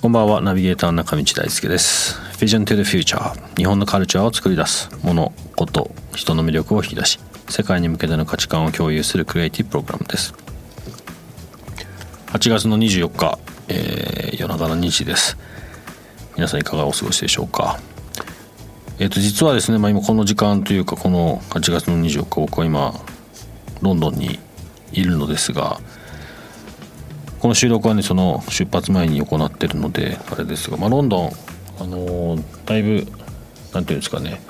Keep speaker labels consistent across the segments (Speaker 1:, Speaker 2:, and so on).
Speaker 1: こんばんはナビゲーター中道大輔です。Vision to the Future 日本のカルチャーを作り出すものこと人の魅力を引き出し世界に向けての価値観を共有するクリエイティブプログラムです。8月の24日、えー、夜中の2時です。皆さんいかがお過ごしでしょうか？えっ、ー、と実はですね、まあ、今この時間というかこの8月の24日僕は今ロンドンにいるのですがこの収録はねその出発前に行ってるのであれですが、まあ、ロンドン、あのー、だいぶ何ていうんですかね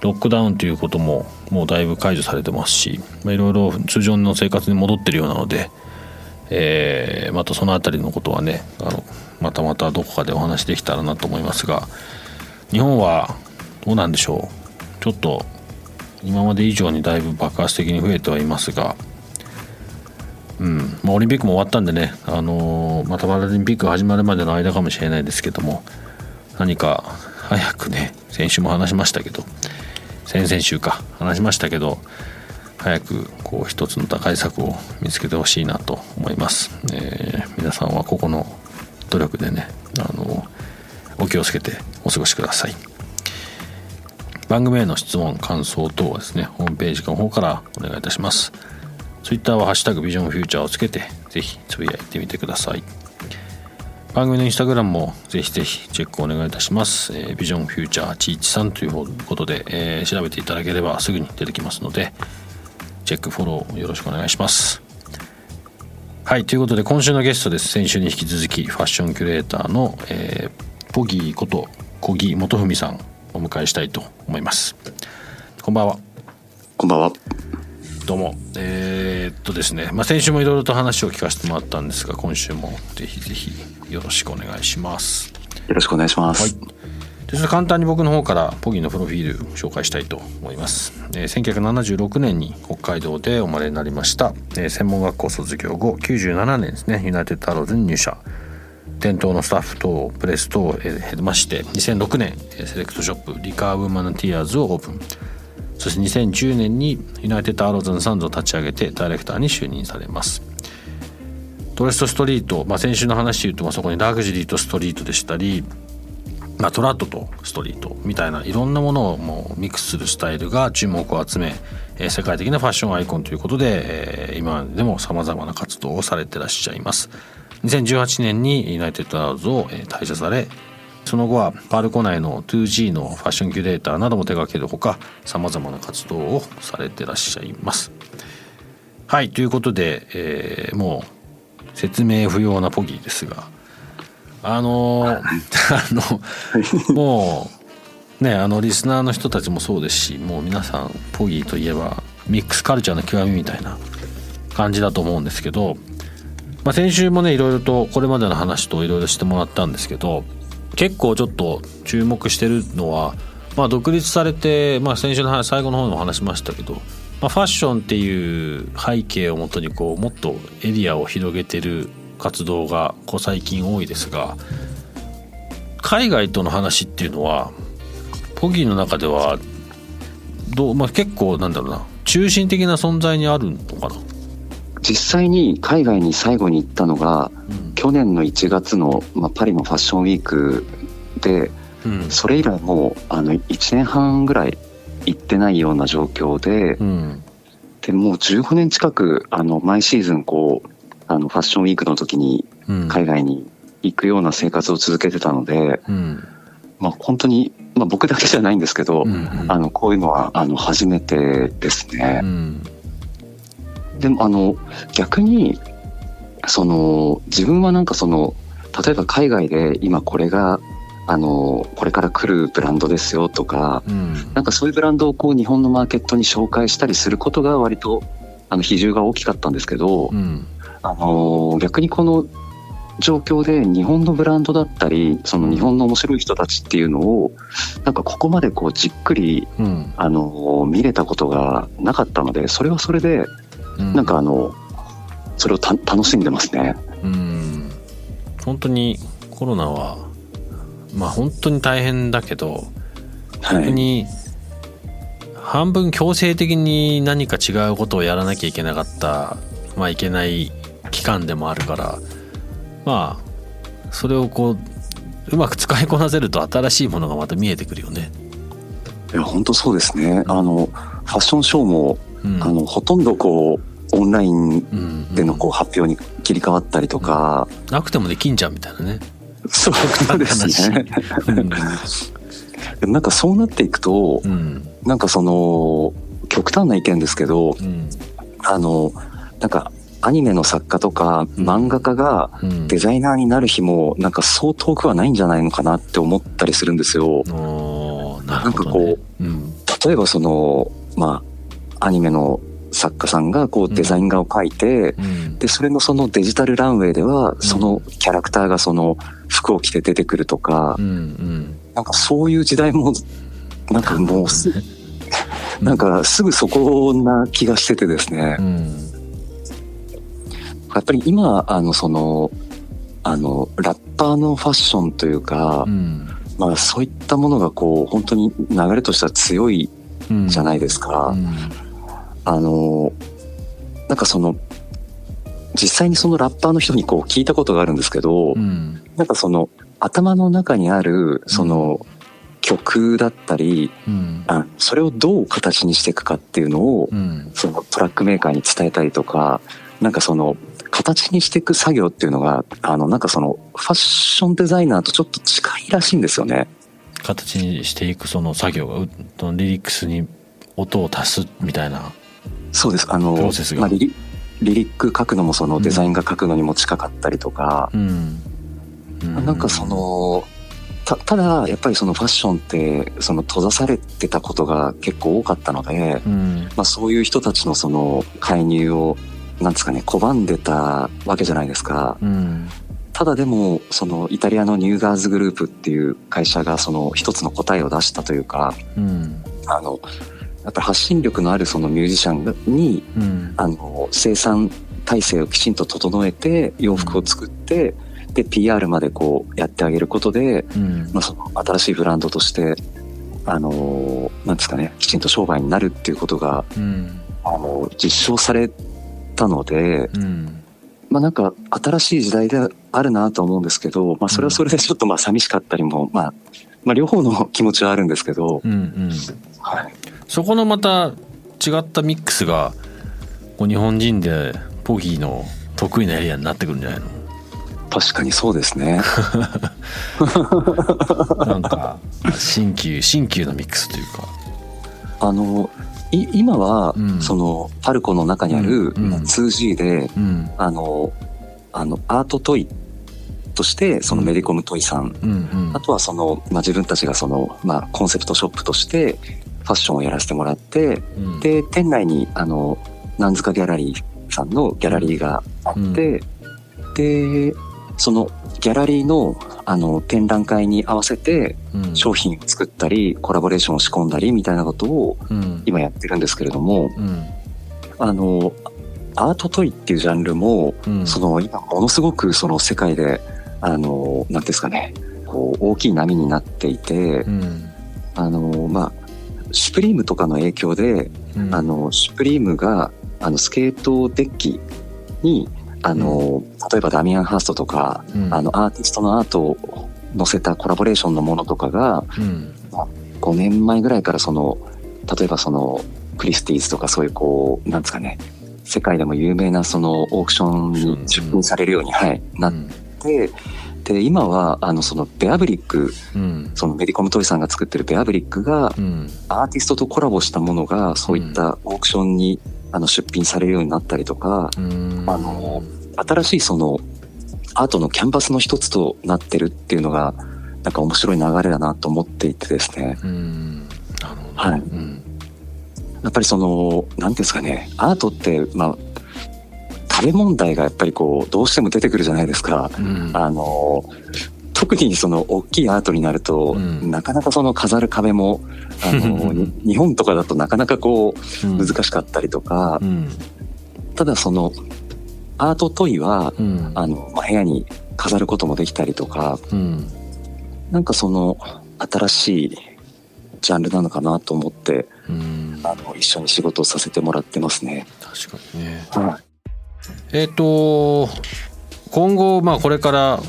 Speaker 1: ロックダウンということももうだいぶ解除されてますし、まあ、いろいろ通常の生活に戻ってるようなので、えー、またその辺りのことはねあのまたまたどこかでお話できたらなと思いますが日本はどうなんでしょう？ちょっと今まで以上にだいぶ爆発的に増えてはいますがうん。まあ、オリンピックも終わったんでね、あのー、またパラリンピック始まるまでの間かもしれないですけども何か早くね先週も話しましたけど先々週か話しましたけど早くこう一つの打開策を見つけてほしいなと思います、えー、皆さんはここの努力でね、あのー、お気をつけてお過ごしください。番組への質問感想等はですねホームページの方からお願いいたします。ツイッターはハッシュタグビジョンフューチャーをつけて、ぜひつぶやいてみてください。番組のインスタグラムもぜひぜひチェックお願いいたします。えー、ビジョンフューチャーちいちさんということで、えー、調べていただければすぐに出てきますので、チェック、フォローよろしくお願いします。はい、ということで今週のゲストです。先週に引き続きファッションキュレーターの、えー、ポギーこと小木元文さんお迎えしたいと思います。こんばんは。
Speaker 2: こんばんは。
Speaker 1: どうも。えー、っとですね、まあ、先週もいろいろと話を聞かせてもらったんですが今週も。ぜひぜひよろしくお願いします。
Speaker 2: よろしくお願いします、はい、
Speaker 1: でそれ簡単に僕の方からポギーのプロフィール紹介したいと思います、えー、1976年に北海道でお生まれになりました、えー、専門学校卒業後97年ですねユナイテッドアローズに入社。店頭のスタッフ等プレス等を経まして2006年セレクトショップリカー、ウーマン&ティアーズをオープンそして2010年にユナイテッドアローズ&サンズを立ち上げてディレクターに就任されます。ドレスとストリート、まあ、先週の話で言うと、ま、そこにラグジュアリーとストリートでしたり、まあ、トラッドとストリートみたいないろんなものをもうミックスするスタイルが注目を集め、え、世界的なファッションアイコンということで、え、今でもさまざまな活動をされてらっしゃいます。2018年にユナイテッドアローズを退社されその後はパルコ内の 2G のファッションキュレーターなども手掛けるほかさまざまな活動をされてらっしゃいます。はいということで、えー、もう説明不要なポギーですがあのー、あのもうねあのリスナーの人たちもそうですしもう皆さんポギーといえばミックスカルチャーの極みみたいな感じだと思うんですけど、まあ、先週もねいろいろとこれまでの話といろいろしてもらったんですけど結構ちょっと注目してるのは、まあ、独立されて、まあ、先週の最後の方にも話しましたけど、まあ、ファッションっていう背景をもとにこうもっとエリアを広げてる活動がこう最近多いですが海外との話っていうのはポギーの中ではどう、まあ、結構なんだろうな中心的な存在にあるのかな？
Speaker 2: 実際に海外に最後に行ったのが、うん、去年の1月の、まあ、パリのファッションウィークで、うん、それ以来もうあの1年半ぐらい行ってないような状況で、うん、でもう15年近くあの毎シーズンこうあのファッションウィークの時に海外に行くような生活を続けてたので、まあ、本当に、まあ、僕だけじゃないんですけど、うんうん、あのこういうのはあの初めてですね。でもあの逆にその自分はなんかその例えば海外で今これがあのこれから来るブランドですよとか、うん、なんかそういうブランドをこう日本のマーケットに紹介したりすることが割とあの比重が大きかったんですけど、うん、あの逆にこの状況で日本のブランドだったりその日本の面白い人たちっていうのをなんかここまでこうじっくり、うん、あの見れたことがなかったのでそれはそれで、うん、なんかあのそれを楽しんでますね。
Speaker 1: うん本当にコロナはまあ本当に大変だけど逆に半分強制的に何か違うことをやらなきゃいけなかったまあいけない期間でもあるからまあそれをこううまく使いこなせると新しいものがまた見えてくるよね。
Speaker 2: いや本当そうですねあのファッションショーも、うん、あのほとんどこうオンラインでのこう発表に切り替わったりとか、
Speaker 1: うんうん、なくてもできんじゃんみたいなね。
Speaker 2: そうですね。なんかそうなっていくと、うん、なんかその極端な意見ですけど、うん、あのなんかアニメの作家とか漫画家がデザイナーになる日もなんかそう遠くはないんじゃないのかなって思ったりするんですよ。な、ね,、んかこう、うん、例えばそのまあアニメの作家さんがこうデザイン画を描いて、うん、でそれのそのデジタルランウェイではそのキャラクターがその服を着て出てくるとか、うんうん、なんかそういう時代も なんかもうす なんかすぐそこな気がしててですね、うん、やっぱり今あのそのあのラッパーのファッションというか、うん、まあそういったものがこう本当に流れとしては強いじゃないですか。あのなんかその実際にそのラッパーの人にこう聞いたことがあるんですけど、うん、なんかその頭の中にあるその曲だったり、うん、あそれをどう形にしていくかっていうのを、うん、そのトラックメーカーに伝えたりとかなんかその形にしていく作業っていうのがあのなんかそのファッションデザイナーとちょっと近いらしいんですよね。
Speaker 1: 形にしていくその作業がリリックスに音を足すみたいな
Speaker 2: そうです。あのまあ、リリリリック書くのもそのデザインが書くのにも近かったりとか、うん。うん、なんかそのたただやっぱりそのファッションってその閉ざされてたことが結構多かったので、うん、まあ、そういう人たちのその介入をなんですかね拒んでたわけじゃないですか。うん、ただでもそのイタリアのニューガーズグループっていう会社がその一つの答えを出したというか、うん、あのやっぱり発信力のあるそのミュージシャンに、うん、あの生産体制をきちんと整えて洋服を作って、うん、で PR までこうやってあげることで、うん、まあ、その新しいブランドとしてあのなんですかねきちんと商売になるっていうことが、あの実証されたので、まあなんか新しい時代であるなと思うんですけど、まあそれはそれでちょっとまあ寂しかったりも、まあ、まあ両方の気持ちはあるんですけど、うんうん、
Speaker 1: はい、そこのまた違ったミックスがこう日本人でポギーの得意なエリアになってくるんじゃないの？
Speaker 2: 確かにそうですね。
Speaker 1: なんか新旧新旧のミックスというか。
Speaker 2: あのい今は、うん、そのパルコの中にある 2G で、うん、あのあのアートトイとしてそのメディコムトイさん、うんうん。うん、あとはその、まあ、自分たちがその、まあ、コンセプトショップとしてファッションをやらせてもらって、うん、で店内にあのなんずかギャラリーさんのギャラリーがあって、うん、でそのギャラリーのあの展覧会に合わせて商品を作ったり、コラボレーションを仕込んだりみたいなことを今やってるんですけれども、あのアートトイっていうジャンルも、その今ものすごくその世界であの何ですかねこう大きい波になっていて、あのまあシュプリームとかの影響で、うん、あのシュプリームがあのスケートデッキにあの、うん、例えばダミアン・ハーストとか、うん、あのアーティストのアートを載せたコラボレーションのものとかが、うん、5年前ぐらいからその例えばそのクリスティーズとかそういうこうなんですかね世界でも有名なそのオークションに出品されるように、はい、なって、で今はあのそのベアブリック、うん、そのメディコムトイさんが作ってるベアブリックが、うん、アーティストとコラボしたものがそういったオークションに、あの出品されるようになったりとか、あの新しいそのアートのキャンバスの一つとなってるっていうのがなんか面白い流れだなと思っていてですね。はい、やっぱりその何ていうんですかね。アートってまあ食べ問題がやっぱりこうどうしても出てくるじゃないですか。うん、あの特にその大きいアートになると、うん、なかなかその飾る壁もあの日本とかだとなかなかこう難しかったりとか、うん、ただそのアートトイは、あのま、部屋に飾ることもできたりとか、うん、なんかその新しいジャンルなのかなと思って、あの一緒に仕事をさせてもらってますね。
Speaker 1: 確かにね、はい、えっ、ー、と今後まあこれから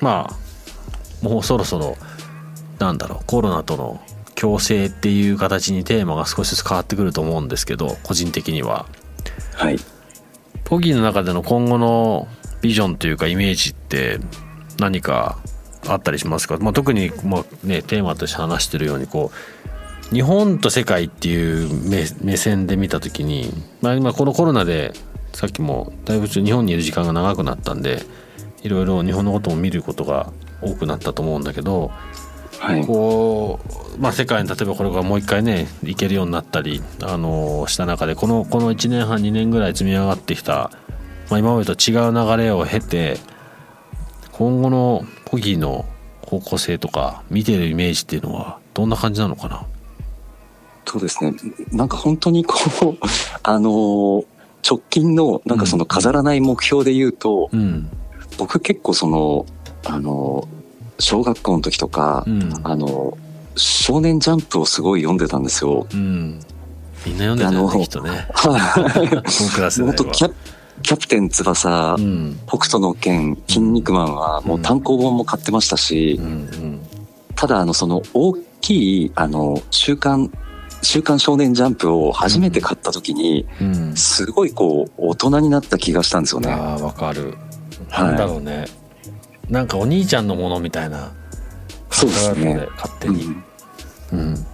Speaker 1: まあもうそろそろなんだろうコロナとの共生っていう形にテーマが少しずつ変わってくると思うんですけど個人的には。
Speaker 2: はい。
Speaker 1: ポギーの中での今後のビジョンというかイメージって何かあったりしますか、まあ、特に、まあね、テーマとして話してるようにこう日本と世界っていう目線で見た時に、まあ、今このコロナでさっきもだいぶ日本にいる時間が長くなったんでいろいろ日本のことも見ることが多くなったと思うんだけど、はい、こう、まあ、世界に例えばこれがもう一回ね行けるようになったり、あのした中でこのこの1年半2年ぐらい積み上がってきた、まあ、今までと違う流れを経て今後のポギーの方向性とか見てるイメージっていうのはどんな感じなのかな？
Speaker 2: そうですね。なんか本当にこう あの直近のなんかその飾らない目標で言うと、うん、僕結構そのあの小学校の時とか、うん、あの少年ジャンプをすごい読んでたんですよ。うん、
Speaker 1: みんな読んでたよね、きっとね。クラスで
Speaker 2: キャキャプテン翼、うん、北斗の拳、筋肉マンはもう単行本も買ってましたし、うん。うん、ただあのその大きいあの週刊週刊少年ジャンプを初めて買った時に、すごいこう大人になった気がしたんですよね。
Speaker 1: ああわかる。なんだろうね。はいなんかお兄ちゃんのものみたいな。
Speaker 2: そうですね。
Speaker 1: 勝手に。
Speaker 2: うん、うん、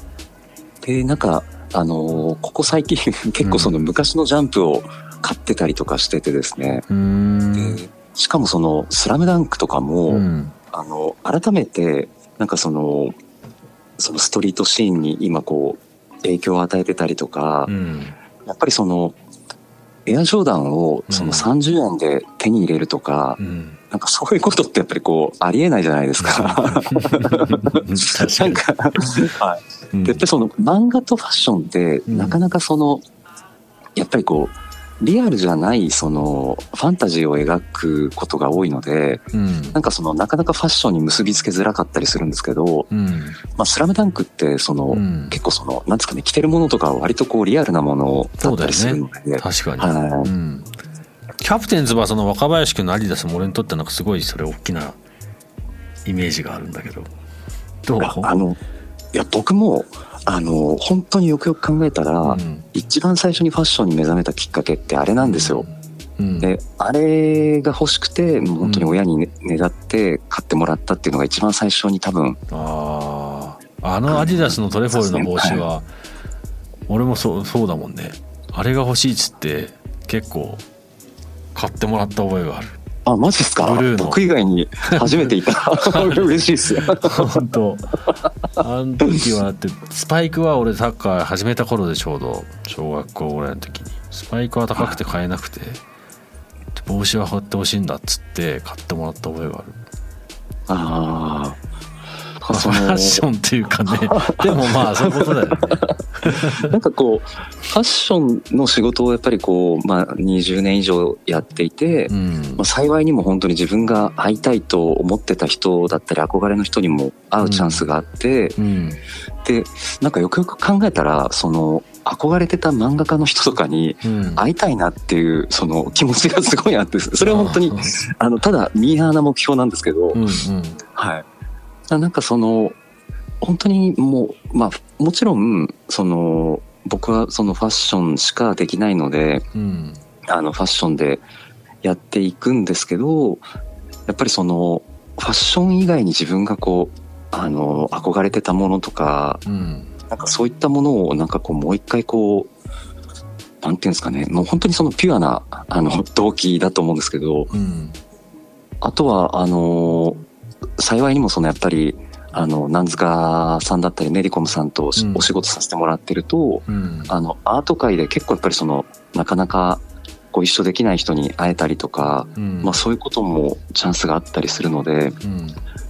Speaker 2: でなんかあのー、ここ最近 結構その昔のジャンプを買ってたりとかしててですね、うん、でしかもその「スラムダンクとかも、うん、あの改めてなんかそのそのストリートシーンに今こう影響を与えてたりとか、うん、やっぱりそのエアジョーダンをその30円で手に入れるとか、うん、なんかそういうことってやっぱりこうありえないじゃないですか。なんか、はい。やっぱりその漫画とファッションってなかなかその、やっぱりこうリアルじゃないそのファンタジーを描くことが多いので、うん、なんかそのなかなかファッションに結びつけづらかったりするんですけど、うん、まあスラムダンクってその、うん、結構そのなんですかね着てるものとか割とこうリアルなものだったりするので、ね、
Speaker 1: 確かに、はい、うん、キャプテンズはその若林君のアディダスも俺にとってなんかすごいそれ大きなイメージがあるんだけど。どう？
Speaker 2: あのいや僕もあの本当によくよく考えたら、うん、一番最初にファッションに目覚めたきっかけってあれなんですよ。うん、であれが欲しくて本当に親に、ね、願って買ってもらったっていうのが一番最初に多分
Speaker 1: あああのアディダスのトレフォールの帽子は、俺もそうそうだもんね。あれが欲しいっつって結構買ってもらった覚えがある
Speaker 2: あ、マジっすか？僕以外に初めていた。嬉しいっすよ。
Speaker 1: 本当。あの時はだって、スパイクは俺サッカー始めた頃でちょうど、小学校ぐらいの時に。スパイクは高くて買えなくて、帽子は買ってほしいんだっつって買ってもらった覚えがある。
Speaker 2: ああ。
Speaker 1: ファッションっていうかね。でもまあそういうことだよね。
Speaker 2: なんかこうファッションの仕事をやっぱりこう、まあ、20年以上やっていて、うん、まあ、幸いにも本当に自分が会いたいと思ってた人だったり憧れの人にも会うチャンスがあって、うん。うん、でなんかよくよく考えたらその憧れてた漫画家の人とかに会いたいなっていうその気持ちがすごいあってそれは本当に あのただミーハーな目標なんですけど、うんうん、はいなんかその本当にもうまあもちろんその僕はそのファッションしかできないので、うん、あのファッションでやっていくんですけどやっぱりそのファッション以外に自分がこうあの憧れてたものとか、うん、なんかそういったものをなんかこうもう一回こうなんていうんですかねもう本当にそのピュアなあの動機だと思うんですけど、うん、あとはあの幸いにもそのやっぱりあの、南塚さんだったり、メディコムさんとお仕事させてもらってると、うん、あの、アート界で結構やっぱりその、なかなかご一緒できない人に会えたりとか、うん、まあそういうこともチャンスがあったりするので、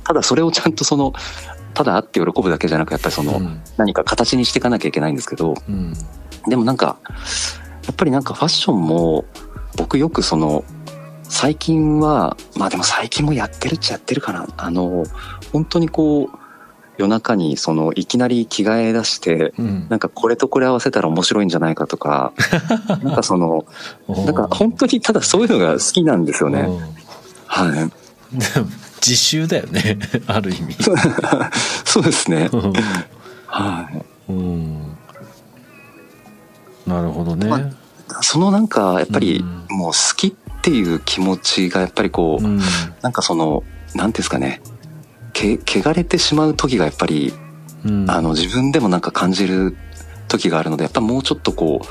Speaker 2: ただそれをちゃんとその、ただ会って喜ぶだけじゃなく、やっぱりその、何か形にしていかなきゃいけないんですけど、でもなんか、やっぱりなんかファッションも、僕よくその、最近は、まあでも最近もやってるっちゃやってるかな。あの、本当にこう、夜中にそのいきなり着替え出して、うん、なんかこれとこれ合わせたら面白いんじゃないかとか、なんかその、なんか本当にただそういうのが好きなんですよね。はい。
Speaker 1: 自習だよね、ある意味。
Speaker 2: そうですね。はい。うん。
Speaker 1: なるほどね。ま
Speaker 2: あ、そのなんかやっぱりもう好きっていう気持ちがやっぱりこう、うん、なんかその、なんですかね、け、汚れてしまう時がやっぱり、うん、あの自分でもなんか感じる時があるので、やっぱもうちょっとこう、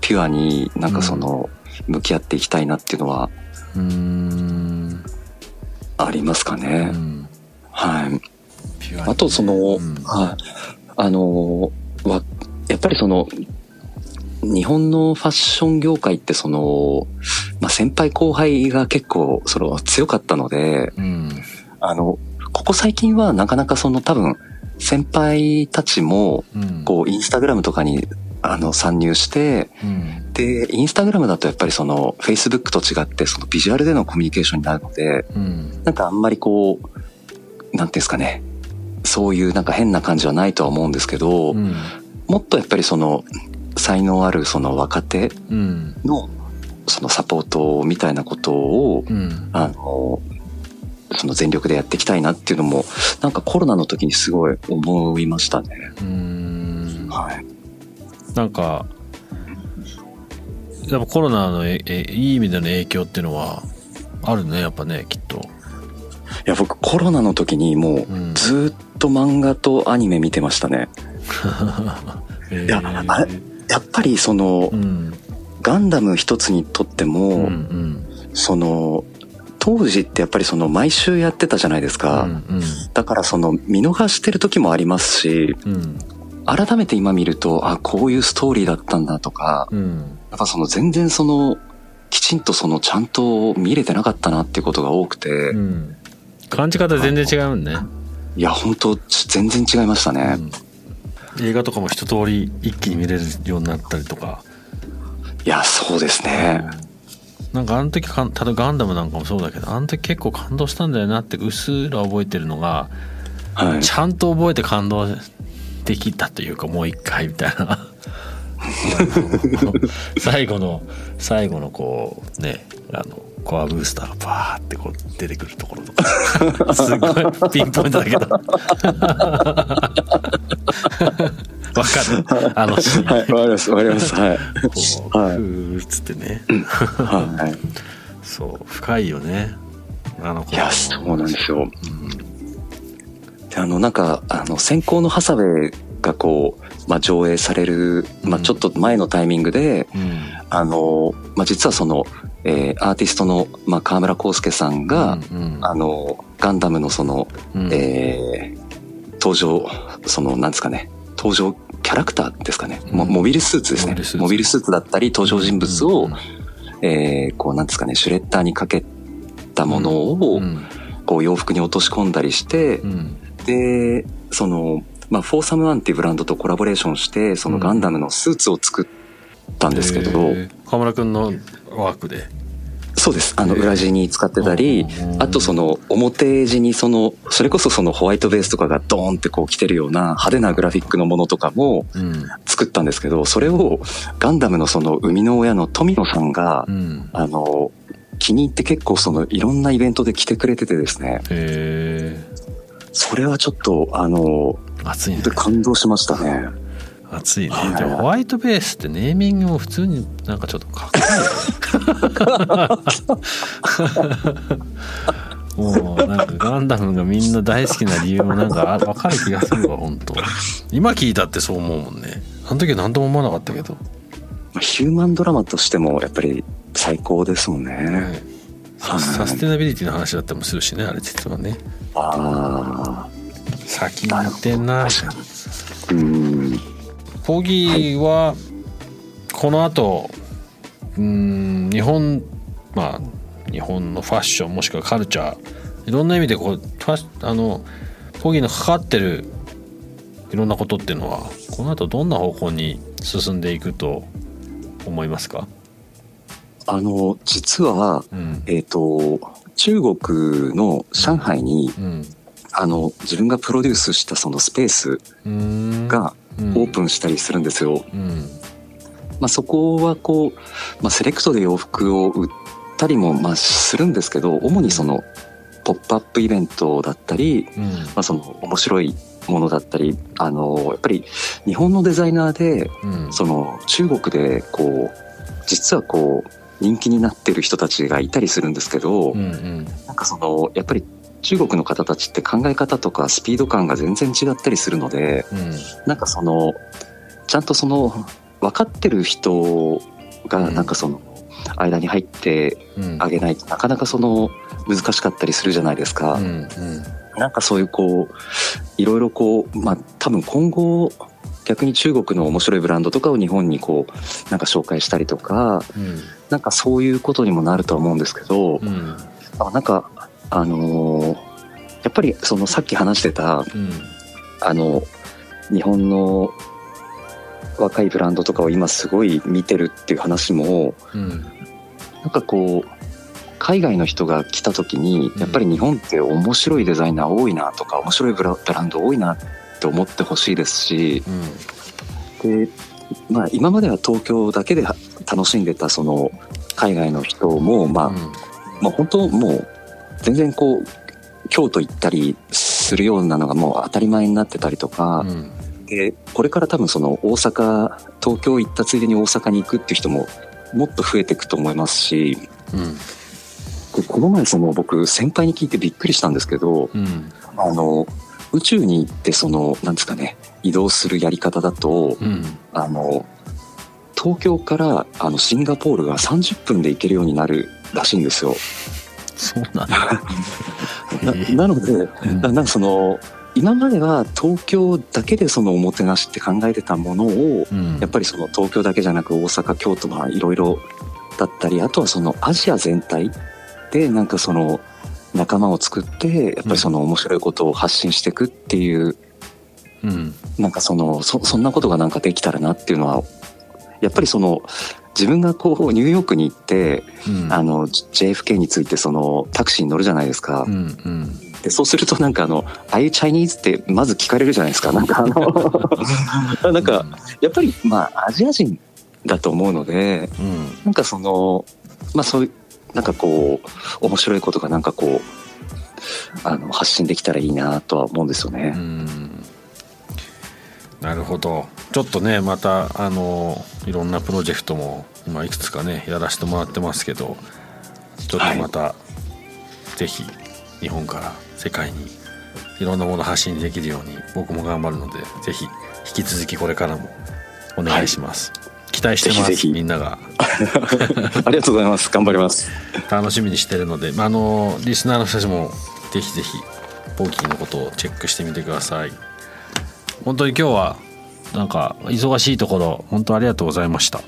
Speaker 2: ピュアになんかその、向き合っていきたいなっていうのは、うん、ありますかね。うん、はい。あとその、はい。あの、は、やっぱりその、日本のファッション業界ってその、まあ、先輩後輩が結構その強かったので、うん、あの、ここ最近はなかなかその多分先輩たちも、こうインスタグラムとかにあの参入して、うん、で、インスタグラムだとやっぱりそのフェイスブックと違ってそのビジュアルでのコミュニケーションになるので、うん、なんかあんまりこう、なんていうんですかね、そういうなんか変な感じはないとは思うんですけど、うん、もっとやっぱりその才能あるその若手のそのサポートみたいなことを、うん、あのその全力でやっていきたいなっていうのもなんかコロナの時にすごい思いましたね。はい、
Speaker 1: なんかやっぱコロナのえいい意味での影響っていうのはあるねやっぱねきっと。い
Speaker 2: や僕コロナの時にもうずっと漫画とアニメ見てましたね。いやあれやっぱりその、うん、ガンダム一つにとっても、うんうん、その当時ってやっぱりその毎週やってたじゃないですか、うんうん、だからその見逃してる時もありますし、うん、改めて今見るとあこういうストーリーだったんだとか、うん、やっぱその全然そのきちんとそのちゃんと見れてなかったなっていうことが多くて、うん、
Speaker 1: 感じ方全然違うんね。
Speaker 2: いや本当全然違いましたね、
Speaker 1: 映画とかも一通り一気に見れるようになったりとか。
Speaker 2: いやそうですね、
Speaker 1: なんかあの時かただガンダムなんかもそうだけどあの時結構感動したんだよなってうっすら覚えてるのが、はい、ちゃんと覚えて感動できたというかもう一回みたいな。最後の最後のこうねあのコアブースターがバーってこう出てくるところとか。すごいピンポイントだけど。わかる。あのシーン。
Speaker 2: はいわかりますわかります。はい。
Speaker 1: こう、はい、ふーっつってね、はい、そう深いよね。
Speaker 2: あのいやそうなんですよ、うん、あのなんかあの先行のハサウェイがこうまあ、上映される、まあ、ちょっと前のタイミングで、うん、あの、まあ、実はその、えー、アーティストの、まあ、河村康介さんが、うんうん、あの、ガンダムのその、うん、えー、登場、その、なんですかね、登場キャラクターですかね、うん、モビルスーツですね。モビルスーツ。だったり、登場人物を、うんうん、えー、こう、なんですかね、シュレッダーにかけたものを、うん、こう、洋服に落とし込んだりして、で、その、まあ、フォーサムワンっていうブランドとコラボレーションして、そのガンダムのスーツを作ったんですけど、うん、
Speaker 1: 河村くんのワークで
Speaker 2: そうです。あの、裏地に使ってたり、あとその、表地にその、それこそそのホワイトベースとかがドーンってこう来てるような派手なグラフィックのものとかも作ったんですけど、それをガンダムのその生みの親の富野さんが、うん、あの、気に入って結構そのいろんなイベントで来てくれててですね。それはちょっと、あの、
Speaker 1: 熱いね。
Speaker 2: 感動しましたね。
Speaker 1: 熱いね。でもホワイトベースってネーミングも普通になんかちょっとかっこい。い。もうなんかガンダムがみんな大好きな理由もなんか分かる気がするわ本当今聞いたってそう思うもんね。あの時は何とも思わなかったけど。
Speaker 2: ヒューマンドラマとしてもやっぱり最高ですもんね、ね。
Speaker 1: サステナビリティの話だったりもするしねあれ実はね。
Speaker 2: ああ
Speaker 1: 先に行ってんな。
Speaker 2: うん
Speaker 1: ポギーはこの後うん日本まあ日本のファッションもしくはカルチャーいろんな意味でこうファッあのポギーのかかってるいろんなことっていうのはこの後どんな方向に進んでいくと思いますか、
Speaker 2: あの実は、
Speaker 1: うん。
Speaker 2: えっ、と中国の上海に、
Speaker 1: うん、
Speaker 2: あの自分がプロデュースしたそのスペースが
Speaker 1: オ
Speaker 2: オープンしたりするんですよ。
Speaker 1: うん。
Speaker 2: まあ、そこはこう、まあ、セレクトで洋服を売ったりもまあするんですけど主にそのポップアップイベントだったり、
Speaker 1: うん。
Speaker 2: まあ、その面白いものだったりあのやっぱり日本のデザイナーで
Speaker 1: うん。
Speaker 2: その中国でこう実はこう人気になってる人たちがいたりするんですけど、
Speaker 1: うんうん。
Speaker 2: なんかそのやっぱり中国の方たちって考え方とかスピード感が全然違ったりするので
Speaker 1: うん。
Speaker 2: なんかそのちゃんとその分かってる人がなんかその間に入って
Speaker 1: うん。
Speaker 2: あげないとなかなかその難しかったりするじゃないですか。
Speaker 1: うんうん。
Speaker 2: なんかそういうこういろいろこうまあ多分今後逆に中国の面白いブランドとかを日本にこうなんか紹介したりとか
Speaker 1: うん。
Speaker 2: なんかそういうことにもなるとは思うんですけど、
Speaker 1: うん。
Speaker 2: あなんかあのーやっぱりそのさっき話してた
Speaker 1: うん。
Speaker 2: あの日本の若いブランドとかを今すごい見てるっていう話も
Speaker 1: うん。
Speaker 2: なんかこう海外の人が来た時にやっぱり日本って面白いデザイナー多いなとか面白いブラブランド多いなって思ってほしいですし
Speaker 1: うん。
Speaker 2: で、まあ、今までは東京だけで楽しんでたその海外の人もまあ、
Speaker 1: うん。
Speaker 2: まあ本当もう全然こう京都行ったりするようなのがもう当たり前になってたりとか、
Speaker 1: うん。
Speaker 2: でこれから多分その大阪東京行ったついでに大阪に行くっていう人ももっと増えていくと思いますし
Speaker 1: うん。
Speaker 2: でこの前その僕先輩に聞いてびっくりしたんですけど
Speaker 1: うん。
Speaker 2: あの宇宙に行ってそのなんですかね移動するやり方だと
Speaker 1: うん。
Speaker 2: あの東京からあのシンガポールが30分で行けるようになるらしいんですよ。
Speaker 1: そうなんだ。
Speaker 2: ななので
Speaker 1: うん。
Speaker 2: ななんかその今までは東京だけでそのおもてなしって考えてたものを
Speaker 1: うん。
Speaker 2: やっぱりその東京だけじゃなく大阪京都まあいろいろだったりあとはそのアジア全体でなんかその仲間を作ってやっぱりその面白いことを発信していくっていう
Speaker 1: うん。
Speaker 2: なんかそのそそんなことがなんかできたらなっていうのはやっぱりその自分がこうニューヨークに行って
Speaker 1: うん。
Speaker 2: あの JFK についてそのタクシーに乗るじゃないですか。
Speaker 1: う。んうん。
Speaker 2: でそうするとなんかあの「ああいう Chinese」ってまず聞かれるじゃないですか。なんかあの なんかやっぱりまあアジア人だと思うので
Speaker 1: うん。
Speaker 2: なんかそのまあそういうなんかこう面白いことがなんかこうあの発信できたらいいなとは思うんですよ
Speaker 1: う
Speaker 2: ね。
Speaker 1: ん。なるほど。ちょっとねまたあのいろんなプロジェクトも今いくつかねやらせてもらってますけどちょっとまた、ぜひ日本から世界にいろんなものを発信できるように僕も頑張るのでぜひ引き続きこれからもお願いします、期待してます
Speaker 2: ぜひぜひ。
Speaker 1: みんなが。
Speaker 2: ありがとうございます。頑張ります。
Speaker 1: 楽しみにしてるので、まあ、あのリスナーの人たちもぜひぜひポーキーのことをチェックしてみてください。本当に今日はなんか忙しいところ本当ありがとうございました、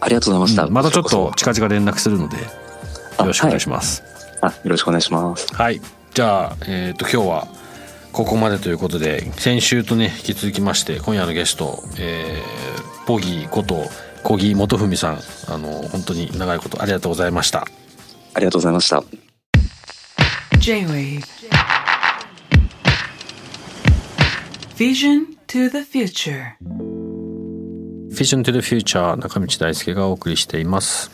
Speaker 2: ありがとうございました。
Speaker 1: うんまたちょっと近々連絡するのでよろしくお願いします。
Speaker 2: そあよろしくお願いします。
Speaker 1: はい、じゃあ、えー、と今日はここまでということで先週とね引き続きまして今夜のゲスト、えー、ポギーこと小木元文さん。あの本当に長いことありがとうございました。
Speaker 2: ありがとうございました。
Speaker 3: J-Wave. Vision to the future.
Speaker 1: Vision to the Future 中道大輔がお送りしています。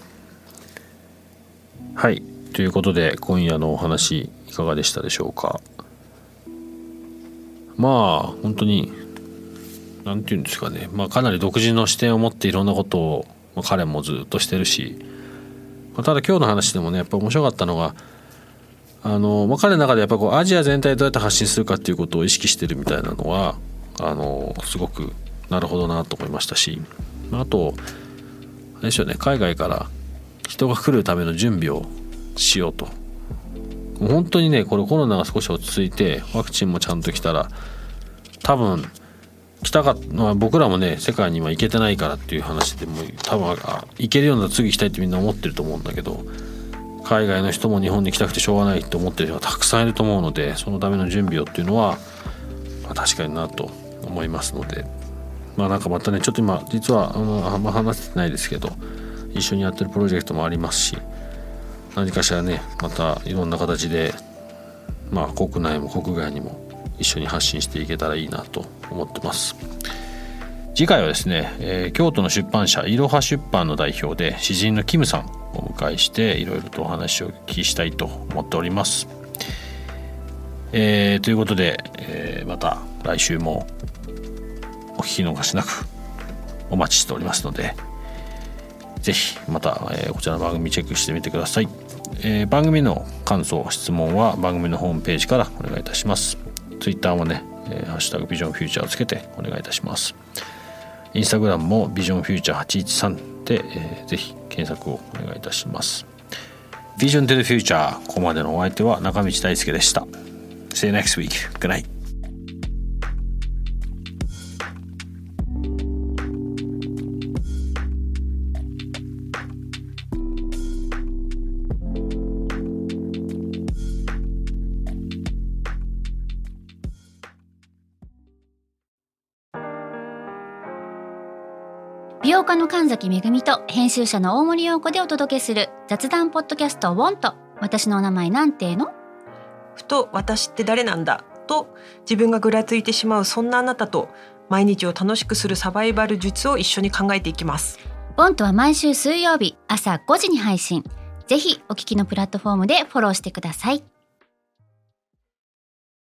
Speaker 1: はい。ということで今夜のお話いかがでしたでしょうか。まあ本当に何て言うんですかね、まあ、かなり独自の視点を持っていろんなことを、まあ彼もずっとしてるし、まただ今日の話でもねやっぱ面白かったのがあの、まあ、彼の中でやっぱこうアジア全体どうやって発信するかっていうことを意識してるみたいなのはあのすごくなるほどなと思いましたしあとあれですよね海外から人が来るための準備をしようと。本当にねこれコロナが少し落ち着いてワクチンもちゃんと来たら多分来たか、まあ、僕らもね世界には行けてないからっていう話でも多分行けるような次行きたいってみんな思ってると思うんだけど海外の人も日本に来たくてしょうがないって思ってる人がたくさんいると思うのでそのための準備をっていうのは、まあ、確かになと思いますので。まあなんかまたねちょっと今実はあのあんま話せてないですけど一緒にやってるプロジェクトもありますし何かしらねまたいろんな形でまあ国内も国外にも一緒に発信していけたらいいなと思ってます。次回はですね、えー、京都の出版社いろは出版の代表で詩人のキムさんをお迎えしていろいろとお話をお聞きしたいと思っております、えー、ということで、えー、また来週もお聞き逃しなくお待ちしておりますのでぜひまた、えー、こちらの番組チェックしてみてください、えー、番組の感想質問は番組のホームページからお願いいたします。Twitter もね、えー、ハッシュタグビジョンフューチャーをつけてお願いいたします。インスタグラムもビジョンフューチャー813で、えー、ぜひ検索をお願いいたします。ビジョン to the Future ここまでのお相手は中道大輔でした。See you next week. Good night.
Speaker 3: 崎めぐみと編集者の大森洋子でお届けする雑談ポッドキャストウォンと私のお名前なんての？
Speaker 4: ふと私って誰なんだ？と自分がぐらついてしまうそんなあなたと毎日を楽しくするサバイバル術を一緒に考えていきます。
Speaker 3: ボントは毎週水曜日朝5時に配信。ぜひお聞きのプラットフォームでフォローしてください